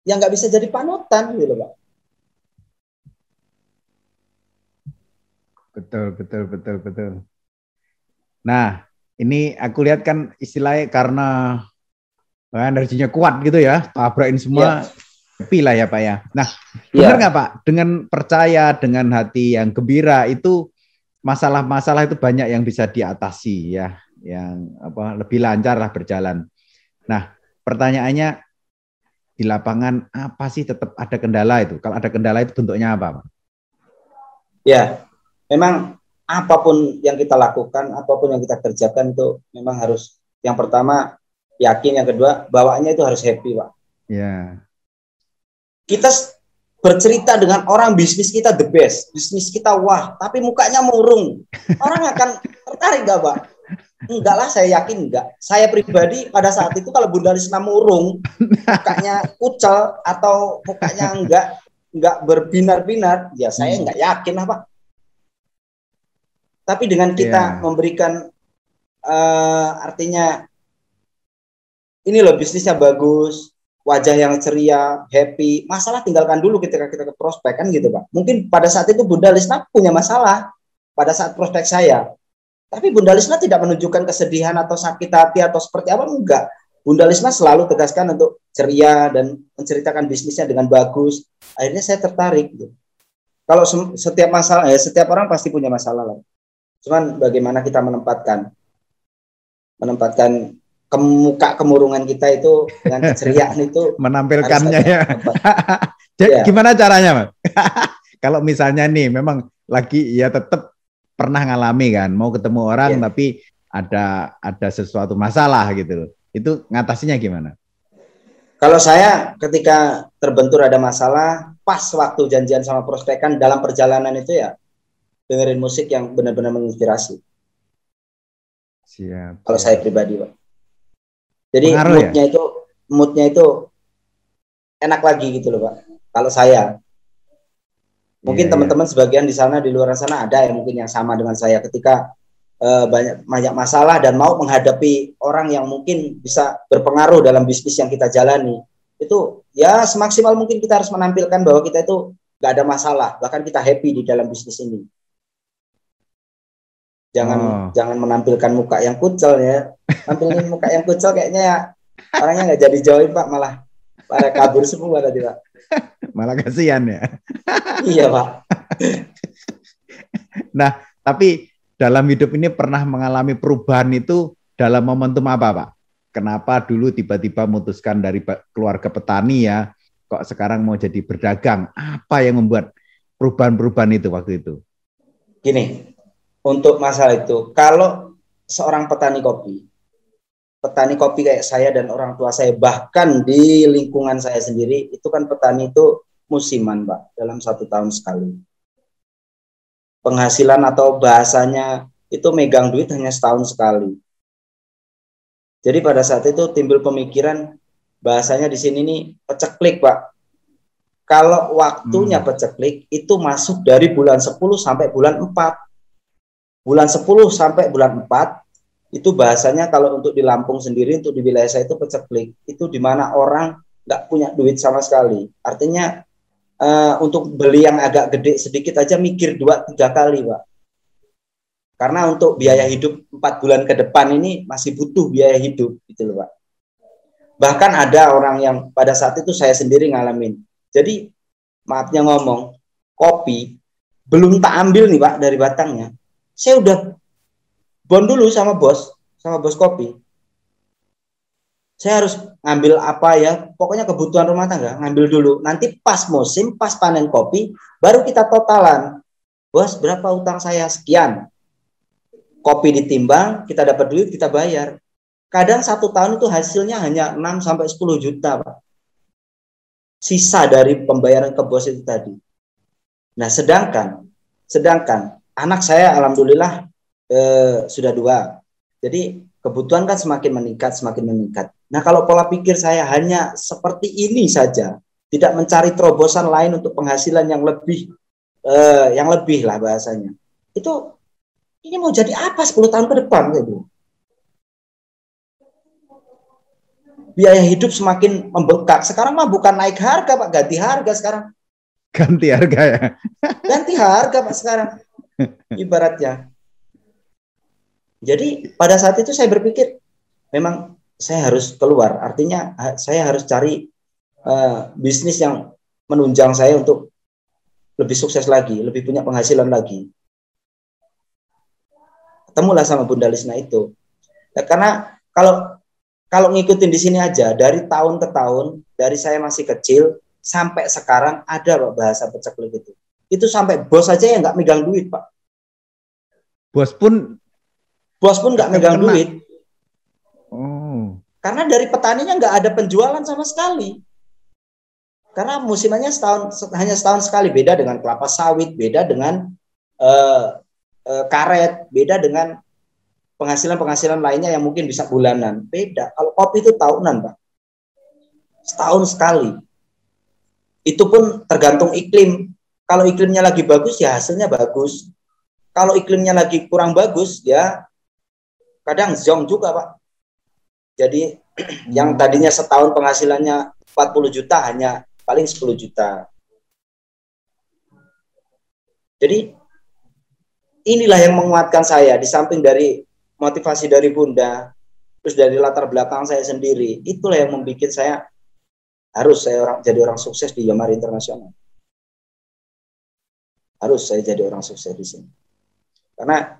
yang nggak bisa jadi panutan gitu pak. Betul, betul, betul, betul. Nah, ini aku lihat kan istilahnya karena nah, energinya kuat gitu ya, tabrakin semua. Yeah happy lah ya Pak ya. Nah, benar nggak Pak? Dengan percaya, dengan hati yang gembira itu masalah-masalah itu banyak yang bisa diatasi ya, yang apa lebih lancar lah berjalan. Nah, pertanyaannya di lapangan apa sih tetap ada kendala itu? Kalau ada kendala itu bentuknya apa, Pak? Ya, memang apa pun yang kita lakukan, apa pun yang kita kerjakan itu memang harus yang pertama yakin, yang kedua bawaannya itu harus happy, Pak. Ya kita bercerita dengan orang bisnis kita the best, bisnis kita wah, tapi mukanya murung. Orang akan tertarik gak, Pak? Enggak lah, saya yakin enggak. Saya pribadi pada saat itu kalau Bunda Risma murung, mukanya kucel atau mukanya enggak enggak berbinar-binar, ya saya enggak yakin apa. Tapi dengan kita yeah. memberikan uh, artinya ini loh bisnisnya bagus, wajah yang ceria, happy. Masalah tinggalkan dulu ketika kita ke prospek kan gitu Pak. Mungkin pada saat itu Bunda Lisna punya masalah pada saat prospek saya. Tapi Bunda Lisna tidak menunjukkan kesedihan atau sakit hati atau seperti apa enggak. Bunda Lisna selalu tegaskan untuk ceria dan menceritakan bisnisnya dengan bagus. Akhirnya saya tertarik. Gitu. Kalau setiap masalah, ya setiap orang pasti punya masalah lah. Cuman bagaimana kita menempatkan menempatkan kemuka kemurungan kita itu dengan *laughs* keceriaan itu menampilkannya ya. *laughs* Jadi ya. gimana caranya, Mas? *laughs* Kalau misalnya nih memang lagi ya tetap pernah ngalami kan, mau ketemu orang ya. tapi ada ada sesuatu masalah gitu Itu ngatasinya gimana? Kalau saya ketika terbentur ada masalah, pas waktu janjian sama prospekan dalam perjalanan itu ya dengerin musik yang benar-benar menginspirasi. Siap. Kalau saya pribadi, Pak. Jadi Pengaruh ya? moodnya ya? itu moodnya itu enak lagi gitu loh pak. Kalau saya, mungkin yeah, iya. teman-teman yeah. sebagian di sana di luar sana ada yang mungkin yang sama dengan saya ketika uh, banyak banyak masalah dan mau menghadapi orang yang mungkin bisa berpengaruh dalam bisnis yang kita jalani itu ya semaksimal mungkin kita harus menampilkan bahwa kita itu nggak ada masalah bahkan kita happy di dalam bisnis ini jangan oh. jangan menampilkan muka yang kucel ya. Tampilin muka yang kucel kayaknya ya orangnya nggak jadi join pak malah pada kabur semua tadi pak. *laughs* Malah kasihan ya. Iya pak. *laughs* Nah tapi dalam hidup ini pernah mengalami perubahan itu dalam momentum apa pak? Kenapa dulu tiba-tiba memutuskan dari keluarga petani ya kok sekarang mau jadi berdagang? Apa yang membuat perubahan-perubahan itu waktu itu? Gini untuk masalah itu. Kalau seorang petani kopi, petani kopi kayak saya dan orang tua saya, bahkan di lingkungan saya sendiri, itu kan petani itu musiman, Pak, dalam satu tahun sekali. Penghasilan atau bahasanya itu megang duit hanya setahun sekali. Jadi pada saat itu timbul pemikiran bahasanya di sini nih peceklik, Pak. Kalau waktunya hmm. peceklik itu masuk dari bulan 10 sampai bulan 4 bulan 10 sampai bulan 4 itu bahasanya kalau untuk di Lampung sendiri untuk di wilayah saya itu peceklik itu di mana orang nggak punya duit sama sekali. Artinya uh, untuk beli yang agak gede sedikit aja mikir dua tiga kali pak. Karena untuk biaya hidup empat bulan ke depan ini masih butuh biaya hidup gitu loh pak. Bahkan ada orang yang pada saat itu saya sendiri ngalamin. Jadi maafnya ngomong kopi belum tak ambil nih pak dari batangnya saya udah bond dulu sama bos, sama bos kopi. Saya harus ngambil apa ya, pokoknya kebutuhan rumah tangga, ngambil dulu. Nanti pas musim, pas panen kopi, baru kita totalan. Bos, berapa utang saya? Sekian. Kopi ditimbang, kita dapat duit, kita bayar. Kadang satu tahun itu hasilnya hanya 6 sampai 10 juta, Pak. Sisa dari pembayaran ke bos itu tadi. Nah, sedangkan sedangkan anak saya alhamdulillah eh, sudah dua. Jadi kebutuhan kan semakin meningkat, semakin meningkat. Nah kalau pola pikir saya hanya seperti ini saja, tidak mencari terobosan lain untuk penghasilan yang lebih, eh, yang lebih lah bahasanya. Itu ini mau jadi apa 10 tahun ke depan gitu. Biaya hidup semakin membengkak. Sekarang mah bukan naik harga Pak, ganti harga sekarang. Ganti harga ya. Ganti harga Pak sekarang ibaratnya. Jadi pada saat itu saya berpikir memang saya harus keluar. Artinya saya harus cari uh, bisnis yang menunjang saya untuk lebih sukses lagi, lebih punya penghasilan lagi. Ketemulah sama Bunda Lisna itu. Ya, karena kalau kalau ngikutin di sini aja dari tahun ke tahun, dari saya masih kecil sampai sekarang ada bahasa peceklik itu. Itu sampai bos aja yang nggak megang duit, Pak. Bos pun bos pun nggak megang kena. duit. Oh. Karena dari petaninya nggak ada penjualan sama sekali. Karena musimannya setahun hanya setahun sekali beda dengan kelapa sawit, beda dengan uh, uh, karet, beda dengan penghasilan-penghasilan lainnya yang mungkin bisa bulanan. Beda. Kalau kopi itu tahunan, Pak. Setahun sekali. Itu pun tergantung iklim. Kalau iklimnya lagi bagus ya hasilnya bagus. Kalau iklimnya lagi kurang bagus ya kadang zong juga, Pak. Jadi *clears throat* yang tadinya setahun penghasilannya 40 juta hanya paling 10 juta. Jadi inilah yang menguatkan saya di samping dari motivasi dari Bunda, terus dari latar belakang saya sendiri, itulah yang membuat saya harus saya orang jadi orang sukses di Yomari Internasional. Harus saya jadi orang sukses di sini. Karena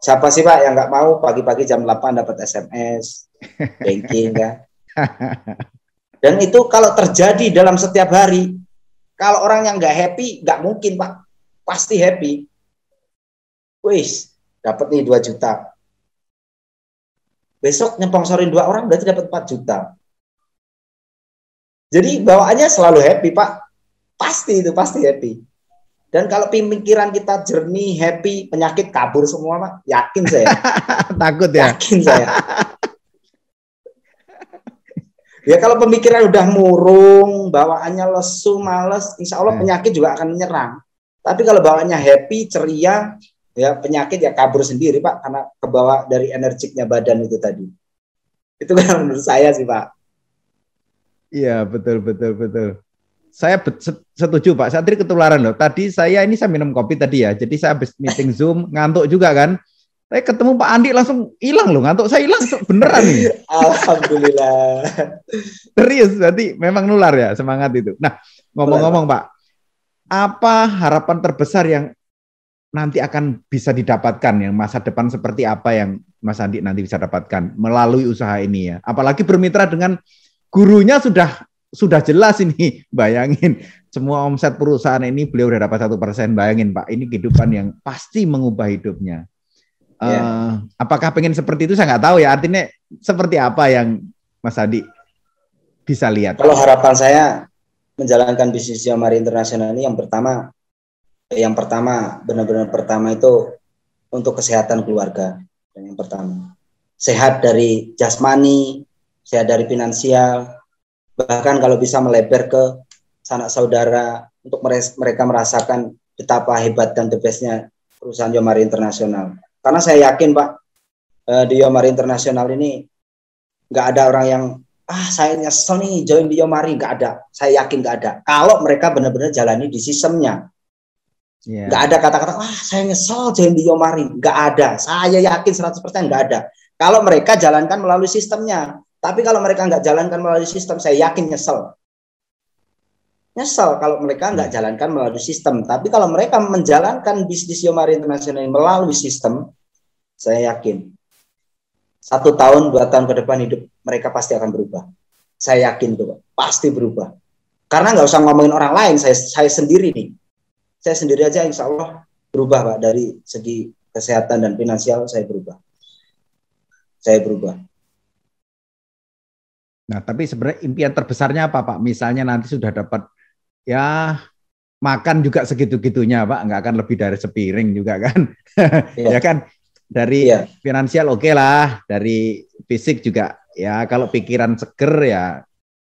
siapa sih Pak yang nggak mau pagi-pagi jam 8 dapat SMS, *laughs* banking kan? *laughs* Dan itu kalau terjadi dalam setiap hari, kalau orang yang nggak happy, nggak mungkin pak, pasti happy. Wis, dapat nih 2 juta. Besok nyepongsorin dua orang berarti dapat 4 juta. Jadi bawaannya selalu happy pak, pasti itu pasti happy. Dan kalau pemikiran kita jernih, happy, penyakit kabur semua, Pak. Yakin saya. *laughs* Takut ya? Yakin saya. Ya kalau pemikiran udah murung, bawaannya lesu, males, insya Allah hmm. penyakit juga akan menyerang. Tapi kalau bawaannya happy, ceria, ya penyakit ya kabur sendiri Pak, karena kebawa dari energiknya badan itu tadi. Itu kan menurut saya sih Pak. Iya betul betul betul. Saya setuju Pak. Saya tadi ketularan loh. Tadi saya ini saya minum kopi tadi ya. Jadi saya habis meeting Zoom ngantuk juga kan. Saya ketemu Pak Andi langsung hilang loh, ngantuk saya hilang beneran nih. Alhamdulillah. *laughs* Serius, berarti memang nular ya semangat itu. Nah, ngomong-ngomong Pak, apa harapan terbesar yang nanti akan bisa didapatkan yang masa depan seperti apa yang Mas Andi nanti bisa dapatkan melalui usaha ini ya? Apalagi bermitra dengan gurunya sudah sudah jelas ini, *laughs* bayangin semua omset perusahaan ini beliau udah dapat satu persen, bayangin Pak, ini kehidupan yang pasti mengubah hidupnya. Uh, apakah pengen seperti itu saya nggak tahu ya. Artinya seperti apa yang Mas Adi bisa lihat? Kalau harapan saya menjalankan bisnis Yamari Internasional ini yang pertama, yang pertama benar-benar pertama itu untuk kesehatan keluarga. Yang pertama, sehat dari jasmani, sehat dari finansial, bahkan kalau bisa melebar ke sanak saudara untuk mereka merasakan betapa hebat dan the bestnya perusahaan Yomari Internasional. Karena saya yakin Pak eh, di Yomari Internasional ini nggak ada orang yang ah saya nyesel nih join di Yomari nggak ada. Saya yakin nggak ada. Kalau mereka benar-benar jalani di sistemnya. Yeah. Nggak ada kata-kata ah saya nyesel join di Yomari. Nggak ada. Saya yakin 100% nggak ada. Kalau mereka jalankan melalui sistemnya. Tapi kalau mereka nggak jalankan melalui sistem, saya yakin nyesel nyesel kalau mereka nggak jalankan melalui sistem. Tapi kalau mereka menjalankan bisnis Yomari Internasional melalui sistem, saya yakin satu tahun, dua tahun ke depan hidup mereka pasti akan berubah. Saya yakin tuh, pasti berubah. Karena nggak usah ngomongin orang lain, saya saya sendiri nih. Saya sendiri aja insya Allah berubah Pak dari segi kesehatan dan finansial saya berubah. Saya berubah. Nah, tapi sebenarnya impian terbesarnya apa Pak? Misalnya nanti sudah dapat ya makan juga segitu-gitunya Pak, nggak akan lebih dari sepiring juga kan. *laughs* Yeah. ya kan dari yeah. finansial oke okay lah, dari fisik juga ya kalau pikiran seger ya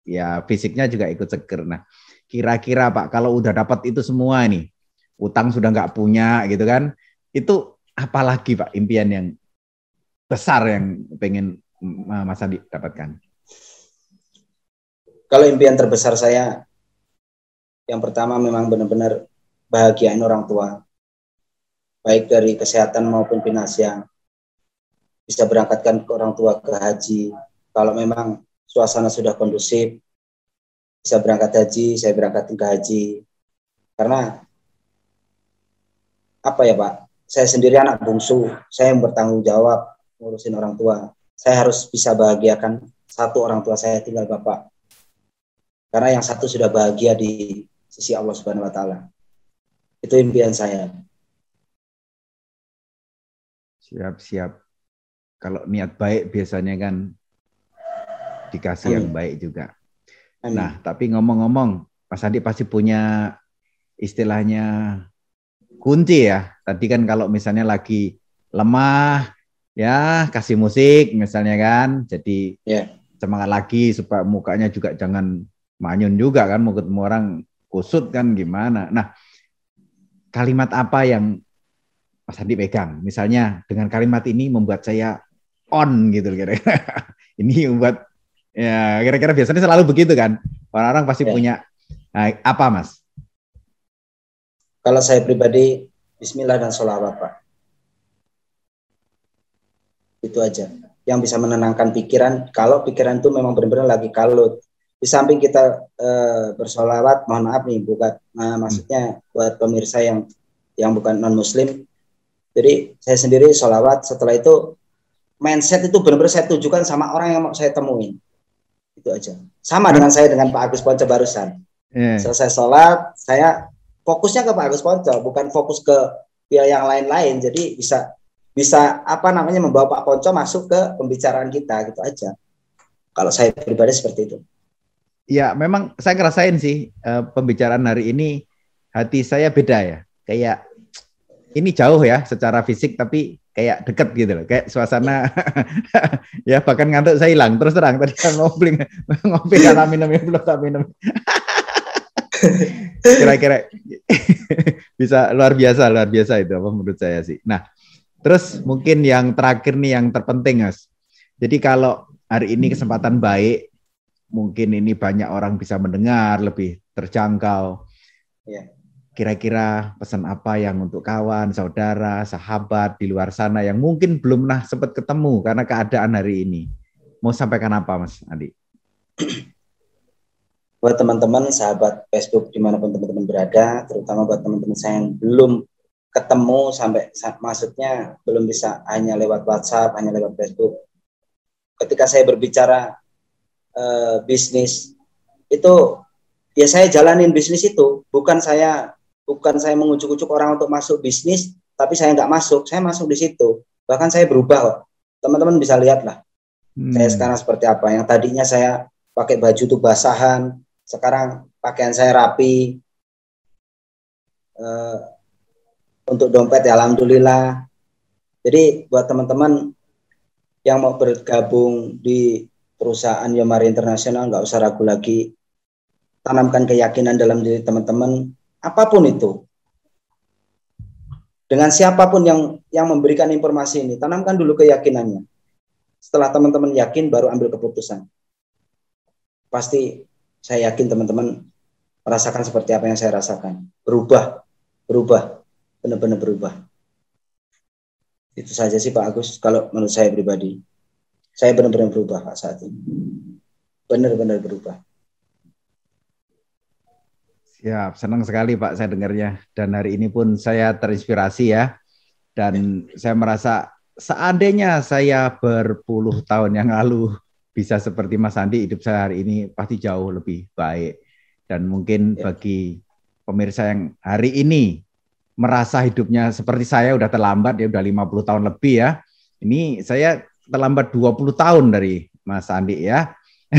ya fisiknya juga ikut seger. Nah, kira-kira Pak kalau udah dapat itu semua nih, utang sudah nggak punya gitu kan, itu apalagi Pak impian yang besar yang pengen Mas Andi dapatkan? Kalau impian terbesar saya yang pertama memang benar-benar bahagiain orang tua, baik dari kesehatan maupun finansial. bisa berangkatkan ke orang tua ke haji. Kalau memang suasana sudah kondusif, bisa berangkat haji, saya berangkat ke haji. Karena apa ya Pak, saya sendiri anak bungsu, saya yang bertanggung jawab ngurusin orang tua. Saya harus bisa bahagiakan satu orang tua saya tinggal Bapak. Karena yang satu sudah bahagia di sisi Allah Subhanahu wa taala. Itu impian saya. Siap, siap. Kalau niat baik biasanya kan dikasih Amin. yang baik juga. Amin. Nah, tapi ngomong-ngomong, Mas Adi pasti punya istilahnya kunci ya. Tadi kan kalau misalnya lagi lemah, ya kasih musik misalnya kan, jadi yeah. semangat lagi supaya mukanya juga jangan manyun juga kan, mau ketemu orang kusut kan gimana. Nah, kalimat apa yang Mas Andi pegang? Misalnya dengan kalimat ini membuat saya on gitu kira-kira. *laughs* ini membuat ya kira-kira biasanya selalu begitu kan. Orang-orang pasti yeah. punya nah, apa Mas? Kalau saya pribadi, Bismillah dan sholawat Pak. Itu aja. Yang bisa menenangkan pikiran, kalau pikiran itu memang benar-benar lagi kalut. Di samping kita uh, bersolawat, mohon maaf nih, bukan, nah, maksudnya buat pemirsa yang yang bukan non Muslim. Jadi saya sendiri sholawat. Setelah itu mindset itu benar-benar saya tujukan sama orang yang mau saya temuin. Itu aja. Sama dengan saya dengan Pak Agus Ponco barusan. Yeah. Selesai sholat, saya fokusnya ke Pak Agus Ponco, bukan fokus ke pihak yang lain-lain. Jadi bisa bisa apa namanya membawa Pak Ponco masuk ke pembicaraan kita gitu aja. Kalau saya pribadi seperti itu. Ya, memang saya ngerasain sih uh, pembicaraan hari ini hati saya beda ya. Kayak ini jauh ya secara fisik tapi kayak deket gitu loh. Kayak suasana *laughs* ya bahkan ngantuk saya hilang terus terang tadi kan ngopi ngopi dan minum belum minum. *laughs* Kira-kira *laughs* bisa luar biasa, luar biasa itu apa menurut saya sih. Nah, terus mungkin yang terakhir nih yang terpenting, Mas. Jadi kalau hari ini kesempatan baik, mungkin ini banyak orang bisa mendengar, lebih terjangkau. Ya. Kira-kira pesan apa yang untuk kawan, saudara, sahabat di luar sana yang mungkin belum pernah sempat ketemu karena keadaan hari ini. Mau sampaikan apa, Mas Adi? *clears throat* buat teman-teman sahabat Facebook di mana pun teman-teman berada, terutama buat teman-teman saya yang belum ketemu sampai maksudnya belum bisa hanya lewat WhatsApp, hanya lewat Facebook. Ketika saya berbicara uh, bisnis itu ya saya jalanin bisnis itu, bukan saya bukan saya mengucuk-ucuk orang untuk masuk bisnis, tapi saya nggak masuk, saya masuk di situ. Bahkan saya berubah Teman-teman bisa lihat lah. Hmm. Saya sekarang seperti apa. Yang tadinya saya pakai baju tuh basahan, sekarang pakaian saya rapi. Uh, untuk dompet ya alhamdulillah. Jadi buat teman-teman yang mau bergabung di perusahaan Yomari Internasional nggak usah ragu lagi. Tanamkan keyakinan dalam diri teman-teman apa pun itu. Dengan siapa pun yang yang memberikan informasi ini, tanamkan dulu keyakinannya. Setelah teman-teman yakin baru ambil keputusan. Pasti saya yakin teman-teman merasakan seperti apa yang saya rasakan. Berubah, berubah, benar-benar berubah. Itu saja sih Pak Agus, kalau menurut saya pribadi. Saya benar-benar berubah Pak saat ini. Benar-benar berubah. Siap, senang sekali Pak saya dengarnya. Dan hari ini pun saya terinspirasi ya. Dan saya merasa seandainya saya berpuluh tahun yang lalu bisa seperti Mas Andi, hidup saya hari ini pasti jauh lebih baik. Dan mungkin ya. bagi pemirsa yang hari ini merasa hidupnya seperti saya udah terlambat, ya udah 50 tahun lebih ya. Ini saya terlambat 20 tahun dari Mas Andi ya. *laughs*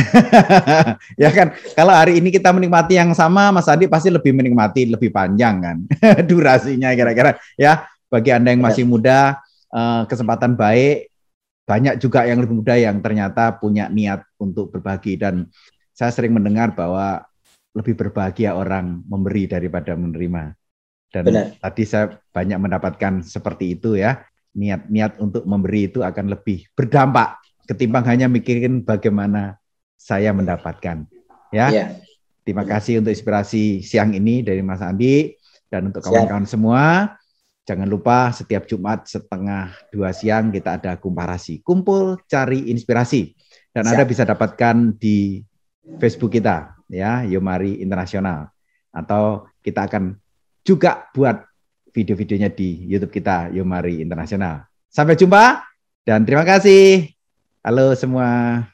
ya kan kalau hari ini kita menikmati yang sama Mas Andi pasti lebih menikmati lebih panjang kan *laughs* durasinya kira-kira ya bagi Anda yang masih ya. muda eh, kesempatan baik banyak juga yang lebih muda yang ternyata punya niat untuk berbagi dan saya sering mendengar bahwa lebih berbahagia orang memberi daripada menerima. Dan Benar. tadi saya banyak mendapatkan seperti itu ya. Niat-niat untuk memberi itu akan lebih berdampak ketimbang hanya mikirin bagaimana saya mendapatkan. Ya. ya. Terima kasih untuk inspirasi siang ini dari Mas Andi dan untuk kawan-kawan semua. Jangan lupa setiap Jumat setengah dua siang kita ada komparasi. Kumpul cari inspirasi. Dan Siap. Anda bisa dapatkan di Facebook kita ya, Yomari Internasional. Atau kita akan juga buat video-videonya di YouTube kita Yomari Internasional. Sampai jumpa dan terima kasih. Halo semua.